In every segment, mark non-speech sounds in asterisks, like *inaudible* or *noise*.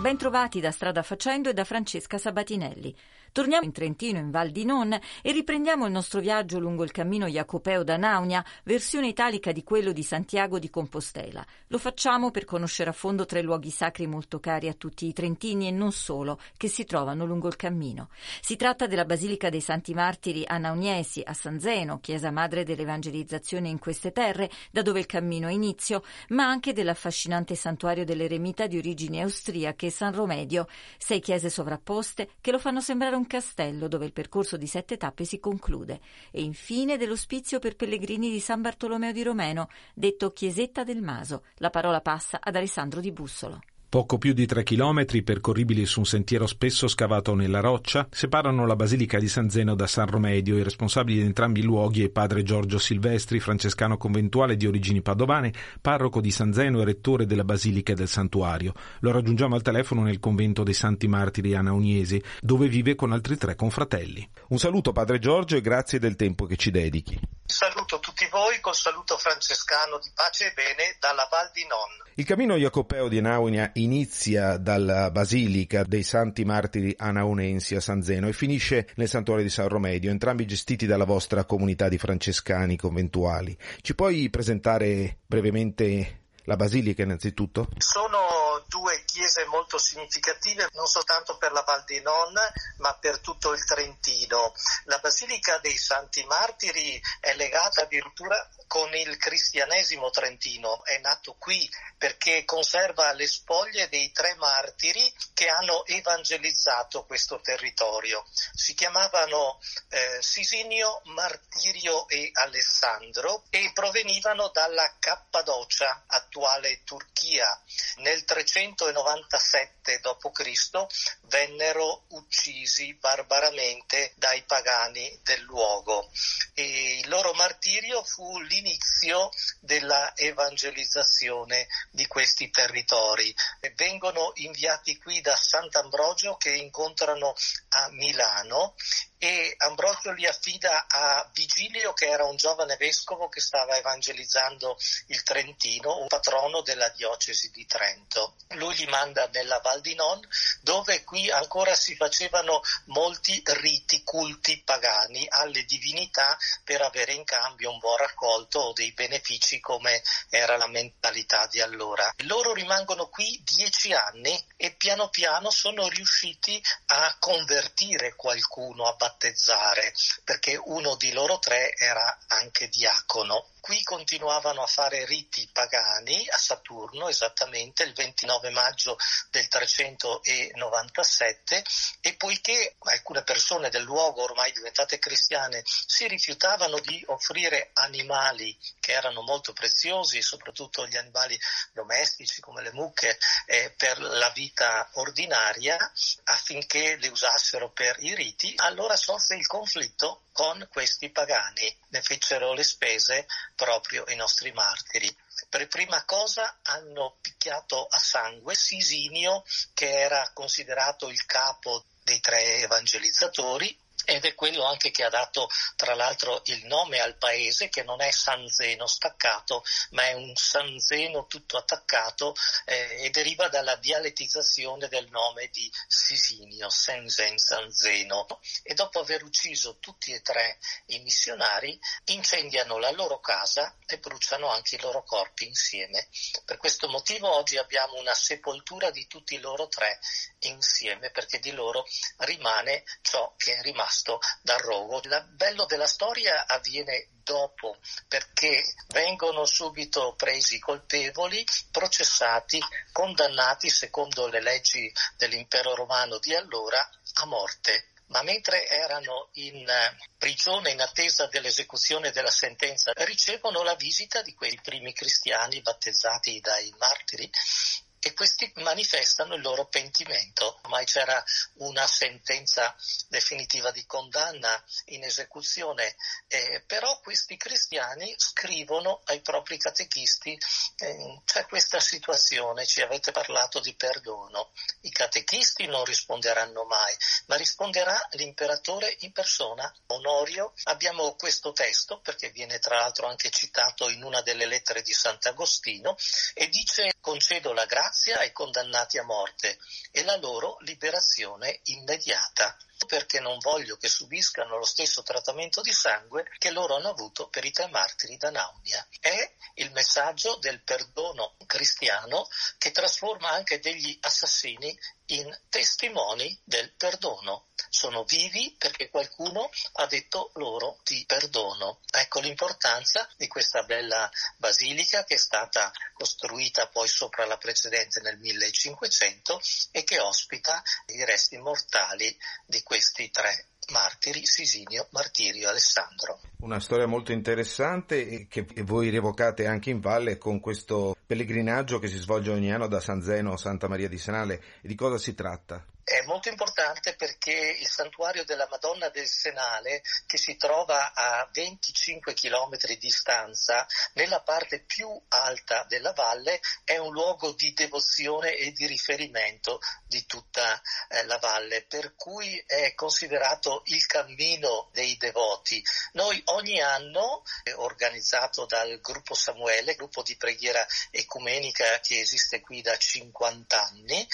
Bentrovati da Strada Facendo e da Francesca Sabatinelli. Torniamo in Trentino, in Val di Non, e riprendiamo il nostro viaggio lungo il cammino Jacopeo da Naunia, versione italica di quello di Santiago di Compostela. Lo facciamo per conoscere a fondo tre luoghi sacri molto cari a tutti i trentini e non solo, che si trovano lungo il cammino. Si tratta della Basilica dei Santi Martiri a Nauniesi, a San Zeno, chiesa madre dell'evangelizzazione in queste terre, da dove il cammino ha inizio, ma anche dell'affascinante santuario dell'eremita di origini austriache San Romedio, sei chiese sovrapposte che lo fanno sembrare un castello dove il percorso di sette tappe si conclude, e infine dell'ospizio per pellegrini di San Bartolomeo di Romeno, detto Chiesetta del Maso. La parola passa ad Alessandro di Bussolo. Poco più di tre chilometri, percorribili su un sentiero spesso scavato nella roccia, separano la Basilica di San Zeno da San Romedio. I responsabili di entrambi i luoghi è padre Giorgio Silvestri, francescano conventuale di origini padovane, parroco di San Zeno e rettore della Basilica e del Santuario. Lo raggiungiamo al telefono nel convento dei Santi Martiri a Nauniesi, dove vive con altri tre confratelli. Un saluto padre Giorgio e grazie del tempo che ci dedichi. Saluto tutti voi col saluto francescano di pace e bene dalla Val di Non. Il cammino Jacopeo di Naunia inizia dalla Basilica dei Santi Martiri Anaunensi a San Zeno e finisce nel Santuario di San Romedio, entrambi gestiti dalla vostra comunità di francescani conventuali. Ci puoi presentare brevemente la Basilica innanzitutto? Sono chiese molto significative non soltanto per la Val di Non ma per tutto il Trentino. La Basilica dei Santi Martiri è legata addirittura con il cristianesimo trentino, è nato qui perché conserva le spoglie dei tre martiri che hanno evangelizzato questo territorio. Si chiamavano eh, Sisinio, Martirio e Alessandro e provenivano dalla Cappadocia, attuale Turchia. Nel 397 d.C. vennero uccisi barbaramente dai pagani del luogo e il loro martirio fu l'inizio della evangelizzazione di questi territori. Vengono inviati qui da Sant'Ambrogio che incontrano a Milano e Ambrogio li affida a Vigilio che era un giovane vescovo che stava evangelizzando il Trentino, un patrono della diocesi di Trento. Lui li manda nella Val di Non dove qui ancora si facevano molti riti, culti pagani alle divinità per avere in cambio un buon raccolto o dei benefici come era la mentalità di allora. Loro rimangono qui dieci anni e piano piano sono riusciti a convertire qualcuno, a battezzare, perché uno di loro tre era anche diacono. Qui continuavano a fare riti pagani a Saturno, esattamente il 29 maggio del 397, e poiché alcune persone del luogo ormai diventate cristiane si rifiutavano di offrire animali che erano molto preziosi, soprattutto gli animali domestici come le mucche, eh, per la vita ordinaria, affinché le usassero per i riti, allora sorse il conflitto con questi pagani, ne fecero le spese proprio i nostri martiri. Per prima cosa hanno picchiato a sangue Sisinio, che era considerato il capo dei tre evangelizzatori, ed è quello anche che ha dato tra l'altro il nome al paese che non è San Zeno staccato ma è un San Zeno tutto attaccato eh, e deriva dalla dialettizzazione del nome di Sisinio, Senzen San Zeno e dopo aver ucciso tutti e tre i missionari incendiano la loro casa e bruciano anche i loro corpi insieme. Per questo motivo oggi abbiamo una sepoltura di tutti loro tre insieme perché di loro rimane ciò che è rimasto dal rogo. Il bello della storia avviene dopo perché vengono subito presi colpevoli, processati, condannati secondo le leggi dell'impero romano di allora a morte ma mentre erano in prigione in attesa dell'esecuzione della sentenza ricevono la visita di quei primi cristiani battezzati dai martiri e questi manifestano il loro pentimento. Ormai c'era una sentenza definitiva di condanna in esecuzione, eh, però questi cristiani scrivono ai propri catechisti eh, c'è questa situazione, ci avete parlato di perdono. I catechisti non risponderanno mai, ma risponderà l'imperatore in persona. Onorio, abbiamo questo testo perché viene tra l'altro anche citato in una delle lettere di Sant'Agostino e dice concedo la grazia ai condannati a morte e la loro liberazione immediata perché non voglio che subiscano lo stesso trattamento di sangue che loro hanno avuto per i tre martiri da Naunia. È il messaggio del perdono cristiano che trasforma anche degli assassini in testimoni del perdono. Sono vivi perché qualcuno ha detto loro di perdono. Ecco l'importanza di questa bella basilica che è stata costruita poi sopra la precedente nel 1500 e che ospita i resti mortali di questi tre martiri, Sisinio, Martirio, Alessandro. Una storia molto interessante che voi rievocate anche in valle con questo pellegrinaggio che si svolge ogni anno da San Zeno a Santa Maria di Senale. Di cosa si tratta? È molto importante perché il santuario della Madonna del Senale, che si trova a 25 km di distanza, nella parte più alta della valle, è un luogo di devozione e di riferimento di tutta eh, la valle, per cui è considerato il cammino dei devoti. Noi ogni anno, eh, organizzato dal gruppo Samuele, gruppo di preghiera ecumenica che esiste qui da 50 anni,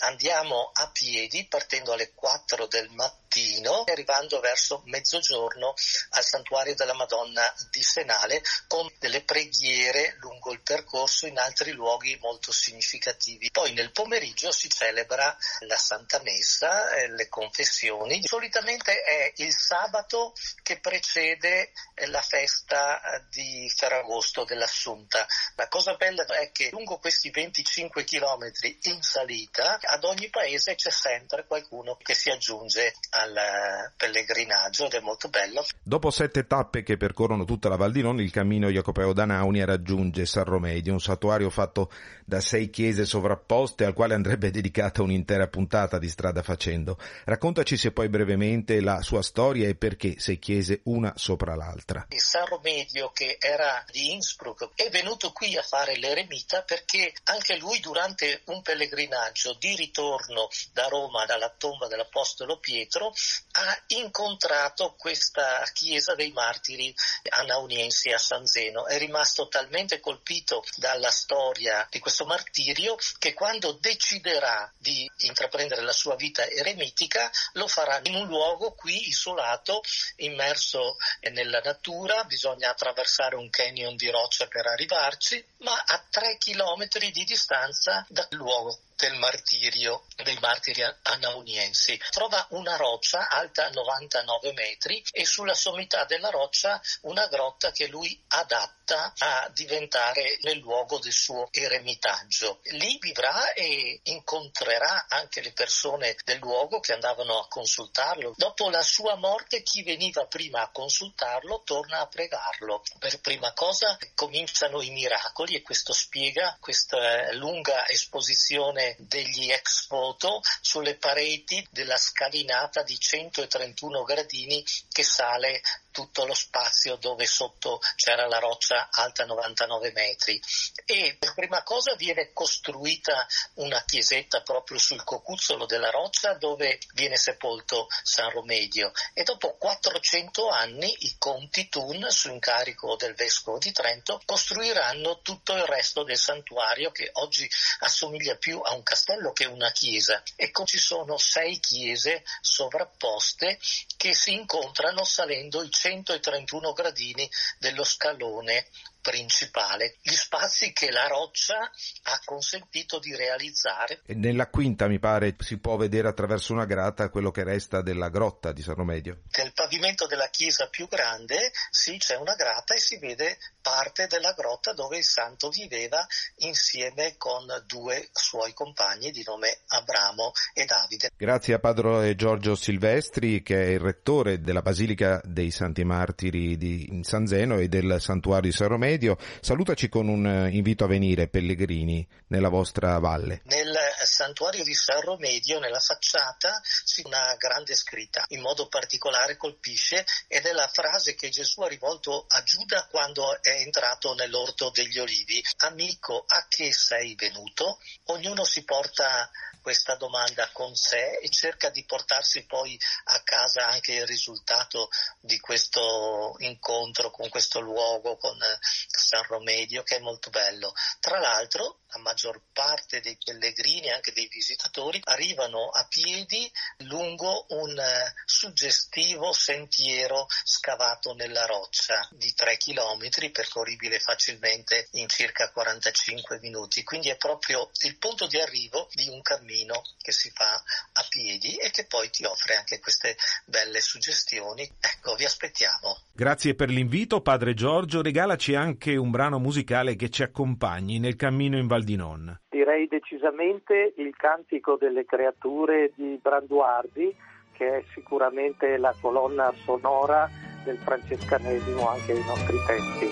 andiamo a piedi partendo alle 4 del mattino e arrivando verso mezzogiorno al santuario della Madonna di Senale con delle preghiere lungo il percorso in altri luoghi molto significativi. Poi nel pomeriggio si celebra la Santa Messa, eh, le confessioni. Solitamente è il sabato che precede eh, la festa eh, di Ferragosto dell'Assunta. La cosa bella è che lungo questi 25 km in salita ad ogni paese c'è sempre qualcuno che si aggiunge al eh, pellegrinaggio ed è molto bello. Dopo sette tappe che percorrono tutta la Val di Non, il cammino Jacopeo da Naunia raggiunge San Romedio, un santuario fatto da sei chiese sovrapposte al quale andrebbe *laughs* dedicata un'intera puntata di strada facendo. Raccontaci se poi brevemente la sua storia e perché sei chiese una sopra l'altra. San Romedio, che era di Innsbruck, è venuto qui a fare l'eremita perché anche lui durante un pellegrinaggio di ritorno da Roma, dalla tomba dell'Apostolo Pietro, ha incontrato questa chiesa dei martiri anauniensi a San Zeno. È rimasto talmente colpito dalla storia di questo martirio che quando deciderà di intraprendere la sua vita eremitica lo farà in un luogo qui isolato, immerso nella natura, bisogna attraversare un canyon di roccia per arrivarci, ma a tre chilometri di distanza dal luogo del martirio dei martiri anauniensi. Trova una roccia alta 99 metri e sulla sommità della roccia una grotta che lui adatta a diventare nel luogo del suo eremitaggio. Lì vivrà e incontrerà anche le persone del luogo che andavano a consultarlo. Dopo la sua morte chi veniva prima a consultarlo torna a pregarlo. Per prima cosa cominciano i miracoli e questo spiega questa lunga esposizione degli ex foto sulle pareti della scalinata di 131 gradini che sale tutto lo spazio dove sotto c'era la roccia alta 99 metri. E per prima cosa viene costruita una chiesetta proprio sul cocuzzolo della roccia dove viene sepolto San Romedio. E dopo 400 anni i conti Thun su incarico del vescovo di Trento costruiranno tutto il resto del santuario che oggi assomiglia più a un castello che una chiesa. E ci sono sei chiese sovrapposte che si incontrano salendo i 131 gradini dello scalone principale, gli spazi che la roccia ha consentito di realizzare. E nella quinta, mi pare, si può vedere attraverso una grata quello che resta della grotta di San Romedio. Nel pavimento della chiesa più grande, sì, c'è una grata e si vede parte della grotta dove il santo viveva insieme con due suoi compagni di nome Abramo e Davide. Grazie a padre Giorgio Silvestri, che è il rettore della Basilica dei Santi Martiri di San Zeno e del Santuario di San Romedio Medio. Salutaci con un eh, invito a venire, pellegrini, nella vostra valle. Nel santuario di San Romedio, nella facciata, c'è una grande scritta, in modo particolare colpisce, ed è la frase che Gesù ha rivolto a Giuda quando è entrato nell'orto degli olivi. Amico, a che sei venuto? Ognuno si porta questa domanda con sé e cerca di portarsi poi a casa anche il risultato di questo incontro con questo luogo, con San Romedio, che è molto bello. Tra l'altro, la maggior parte dei pellegrini, anche dei visitatori, arrivano a piedi lungo un eh, suggestivo sentiero scavato nella roccia di 3 km, percorribile facilmente in circa 45 minuti. Quindi è proprio il punto di arrivo di un cammino cammino che si fa a piedi e che poi ti offre anche queste belle suggestioni. Ecco, vi aspettiamo. Grazie per l'invito, Padre Giorgio. Regalaci anche un brano musicale che ci accompagni nel cammino in Val di Non. Direi decisamente il cantico delle creature di Branduardi, che è sicuramente la colonna sonora del francescanesimo anche ai nostri tempi.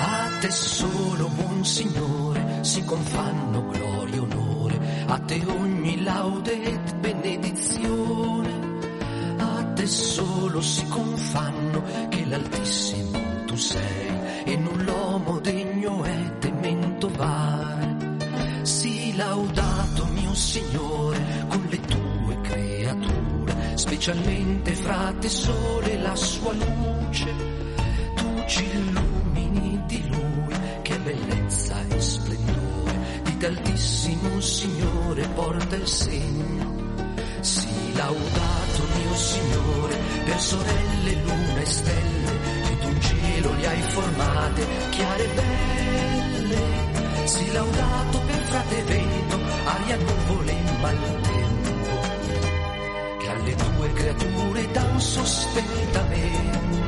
A te solo, buon Signore, si confanno gloria a te ogni laude et benedizione, a te solo si confanno che l'Altissimo tu sei e non l'uomo degno è temento vare. Sii laudato mio Signore con le tue creature, specialmente fra te sole la sua luce, tu ci d'altissimo Signore porta il segno. Sii laudato mio Signore per sorelle, luna e stelle, che tu cielo li hai formate, chiare e belle. Sii laudato per frate vento, aria, nuvole e maltempo, che alle tue creature dan sostentamento.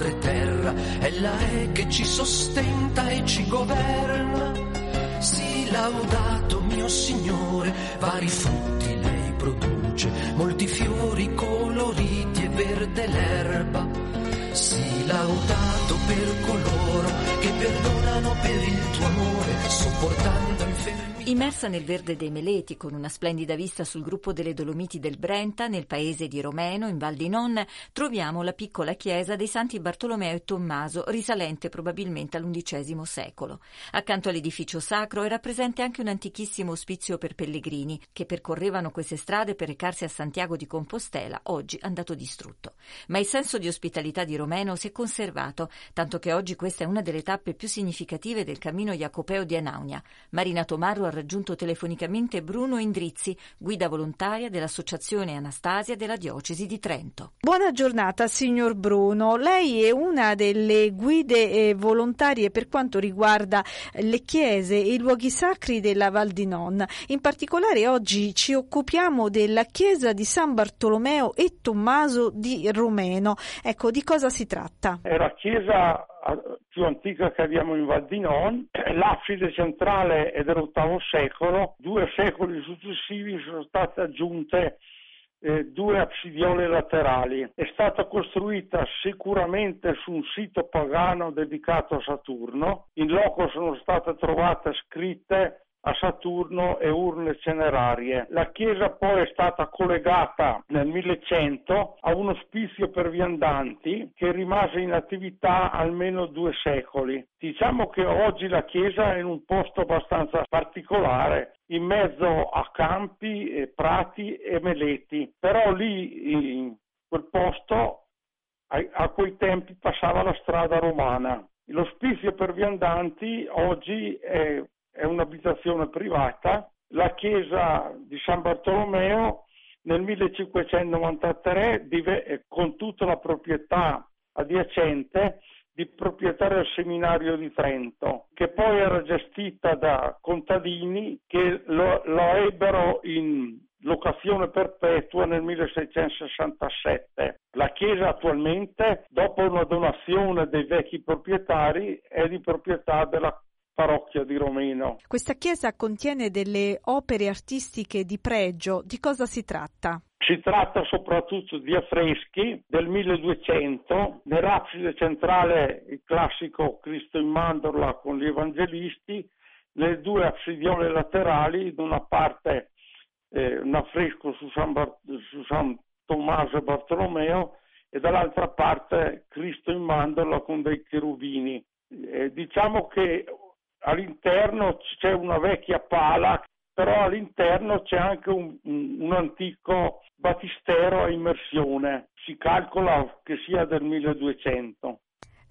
madre terra, ella è che ci sostenta e ci governa. Sii laudato mio Signore, vari frutti lei produce, molti fiori coloriti e verde l'erba. Sii laudato per coloro che perdonano per il tuo amore, sopportando infermità Immersa nel verde dei Meleti, con una splendida vista sul gruppo delle Dolomiti del Brenta, nel paese di Romeno, in Val di Non, troviamo la piccola chiesa dei Santi Bartolomeo e Tommaso, risalente probabilmente all'undicesimo secolo. Accanto all'edificio sacro era presente anche un antichissimo ospizio per pellegrini, che percorrevano queste strade per recarsi a Santiago di Compostela, oggi andato distrutto. Ma il senso di ospitalità di Romeno si è conservato, tanto che oggi questa è una delle tappe più significative del cammino jacopeo di Anaunia. Marina Tomarro ha raggiunto telefonicamente Bruno Indrizzi, guida volontaria dell'Associazione Anastasia della Diocesi di Trento. Buona giornata, signor Bruno. Lei è una delle guide eh, volontarie per quanto riguarda le chiese e i luoghi sacri della Val di Non. In particolare oggi ci occupiamo della chiesa di San Bartolomeo e Tommaso di Romeno. Ecco, di cosa si tratta? È la chiesa più antica che abbiamo in Val di Non, *clears throat* l'abside centrale è dell'VIII secolo, due secoli successivi sono state aggiunte eh, due absidiole laterali. È stata costruita sicuramente su un sito pagano dedicato a Saturno, in loco sono state trovate scritte a Saturno e urne cinerarie. La chiesa poi è stata collegata nel 1100 a un ospizio per viandanti che rimase in attività almeno due secoli. Diciamo che oggi la chiesa è in un posto abbastanza particolare, in mezzo a campi, prati e meleti, però lì in quel posto a, quei tempi passava la strada romana. L'ospizio per viandanti oggi è è un'abitazione privata. La chiesa di San Bartolomeo nel 1593 con tutta la proprietà adiacente di proprietà del seminario di Trento, che poi era gestita da contadini che lo, lo ebbero in locazione perpetua nel 1667. La chiesa attualmente, dopo una donazione dei vecchi proprietari, è di proprietà della parrocchia di Romeno. Questa chiesa contiene delle opere artistiche di pregio. Di cosa si tratta? Si tratta soprattutto di affreschi del 1200, nell'abside centrale il classico Cristo in mandorla con gli evangelisti, nelle due absidiole laterali, da una parte eh, un affresco su San, Bar- su San Tommaso e Bartolomeo e dall'altra parte Cristo in mandorla con dei cherubini. Eh, diciamo che all'interno c'è una vecchia pala, però all'interno c'è anche un, un, antico battistero a immersione, si calcola che sia del 1200.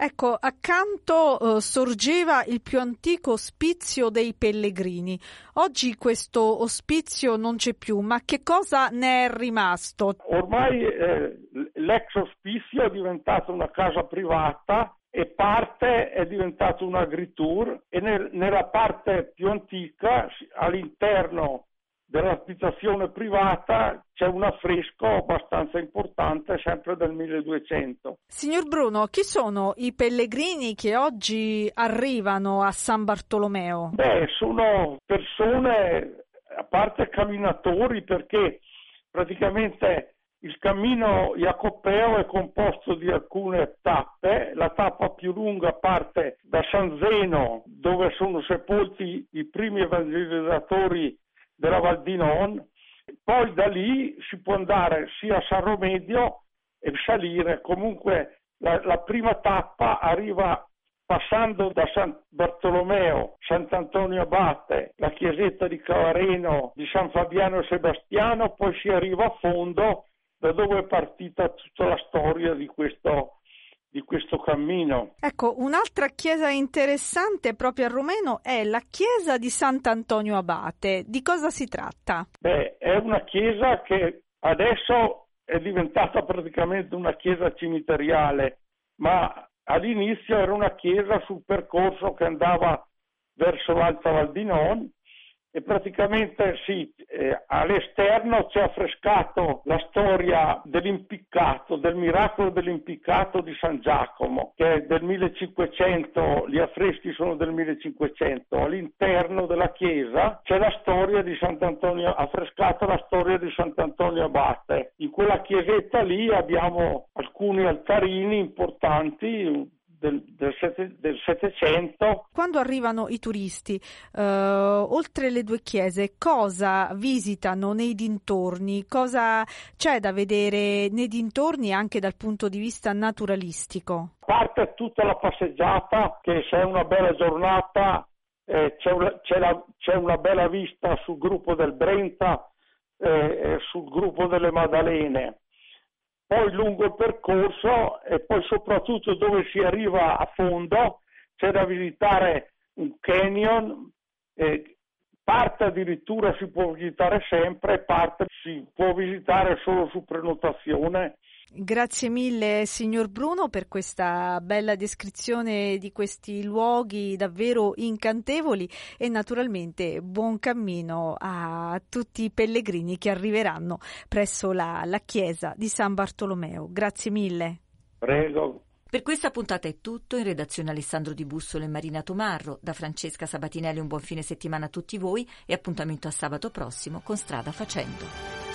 Ecco, accanto eh, sorgeva il più antico ospizio dei pellegrini. Oggi questo ospizio non c'è più, ma che cosa ne è rimasto? Ormai eh, l'ex ospizio è diventato una casa privata e parte è diventato un agritour e nel, nella parte più antica all'interno dell'abitazione privata c'è un affresco abbastanza importante, sempre del 1200. Signor Bruno, chi sono i pellegrini che oggi arrivano a San Bartolomeo? Beh, sono persone, a parte camminatori, perché praticamente il cammino jacopeo è composto di alcune tappe, la tappa più lunga parte da San Zeno dove sono sepolti i primi evangelizzatori della Val di Non, poi da lì si può andare sia a San Romedio e salire, comunque la, la prima tappa arriva passando da San Bartolomeo, Sant'Antonio Abate, la chiesetta di Cavareno, di San Fabiano e Sebastiano, poi si arriva a fondo da dove è partita tutta la storia di questo, di questo cammino. Ecco, un'altra chiesa interessante proprio a Romeno è la chiesa di Sant'Antonio Abate. Di cosa si tratta? Beh, è una chiesa che adesso è diventata praticamente una chiesa cimiteriale, ma all'inizio era una chiesa sul percorso che andava verso l'Alta Val di Non e praticamente sì, eh, all'esterno c'è affrescato la storia dell'impiccato, del miracolo dell'impiccato di San Giacomo, che è del 1500, gli affreschi sono del 1500. All'interno della chiesa c'è la storia di Sant'Antonio, affrescata la storia di Sant'Antonio Abate. In quella chiesetta lì abbiamo alcuni altarini importanti, del, del, del 700. Quando arrivano i turisti, eh, oltre le due chiese, cosa visitano nei dintorni? Cosa c'è da vedere nei dintorni anche dal punto di vista naturalistico? Parte tutta la passeggiata, che se è una bella giornata eh, c'è, una, c'è, la, c'è, una, bella vista sul gruppo del Brenta eh, sul gruppo delle Maddalene poi lungo il percorso e poi soprattutto dove si arriva a fondo c'è da visitare un canyon, eh, parte addirittura si può visitare sempre, parte si può visitare solo su prenotazione Grazie mille signor Bruno per questa bella descrizione di questi luoghi davvero incantevoli e naturalmente buon cammino a tutti i pellegrini che arriveranno presso la, la chiesa di San Bartolomeo. Grazie mille. Prego. Per questa puntata è tutto. In redazione Alessandro Di Bussolo e Marina Tomarro. Da Francesca Sabatinelli un buon fine settimana a tutti voi e appuntamento a sabato prossimo con Strada Facendo.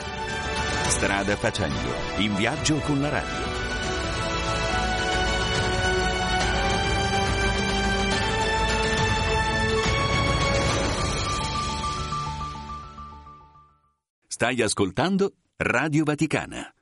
Strada facendo, in viaggio con la radio. Stai ascoltando Radio Vaticana.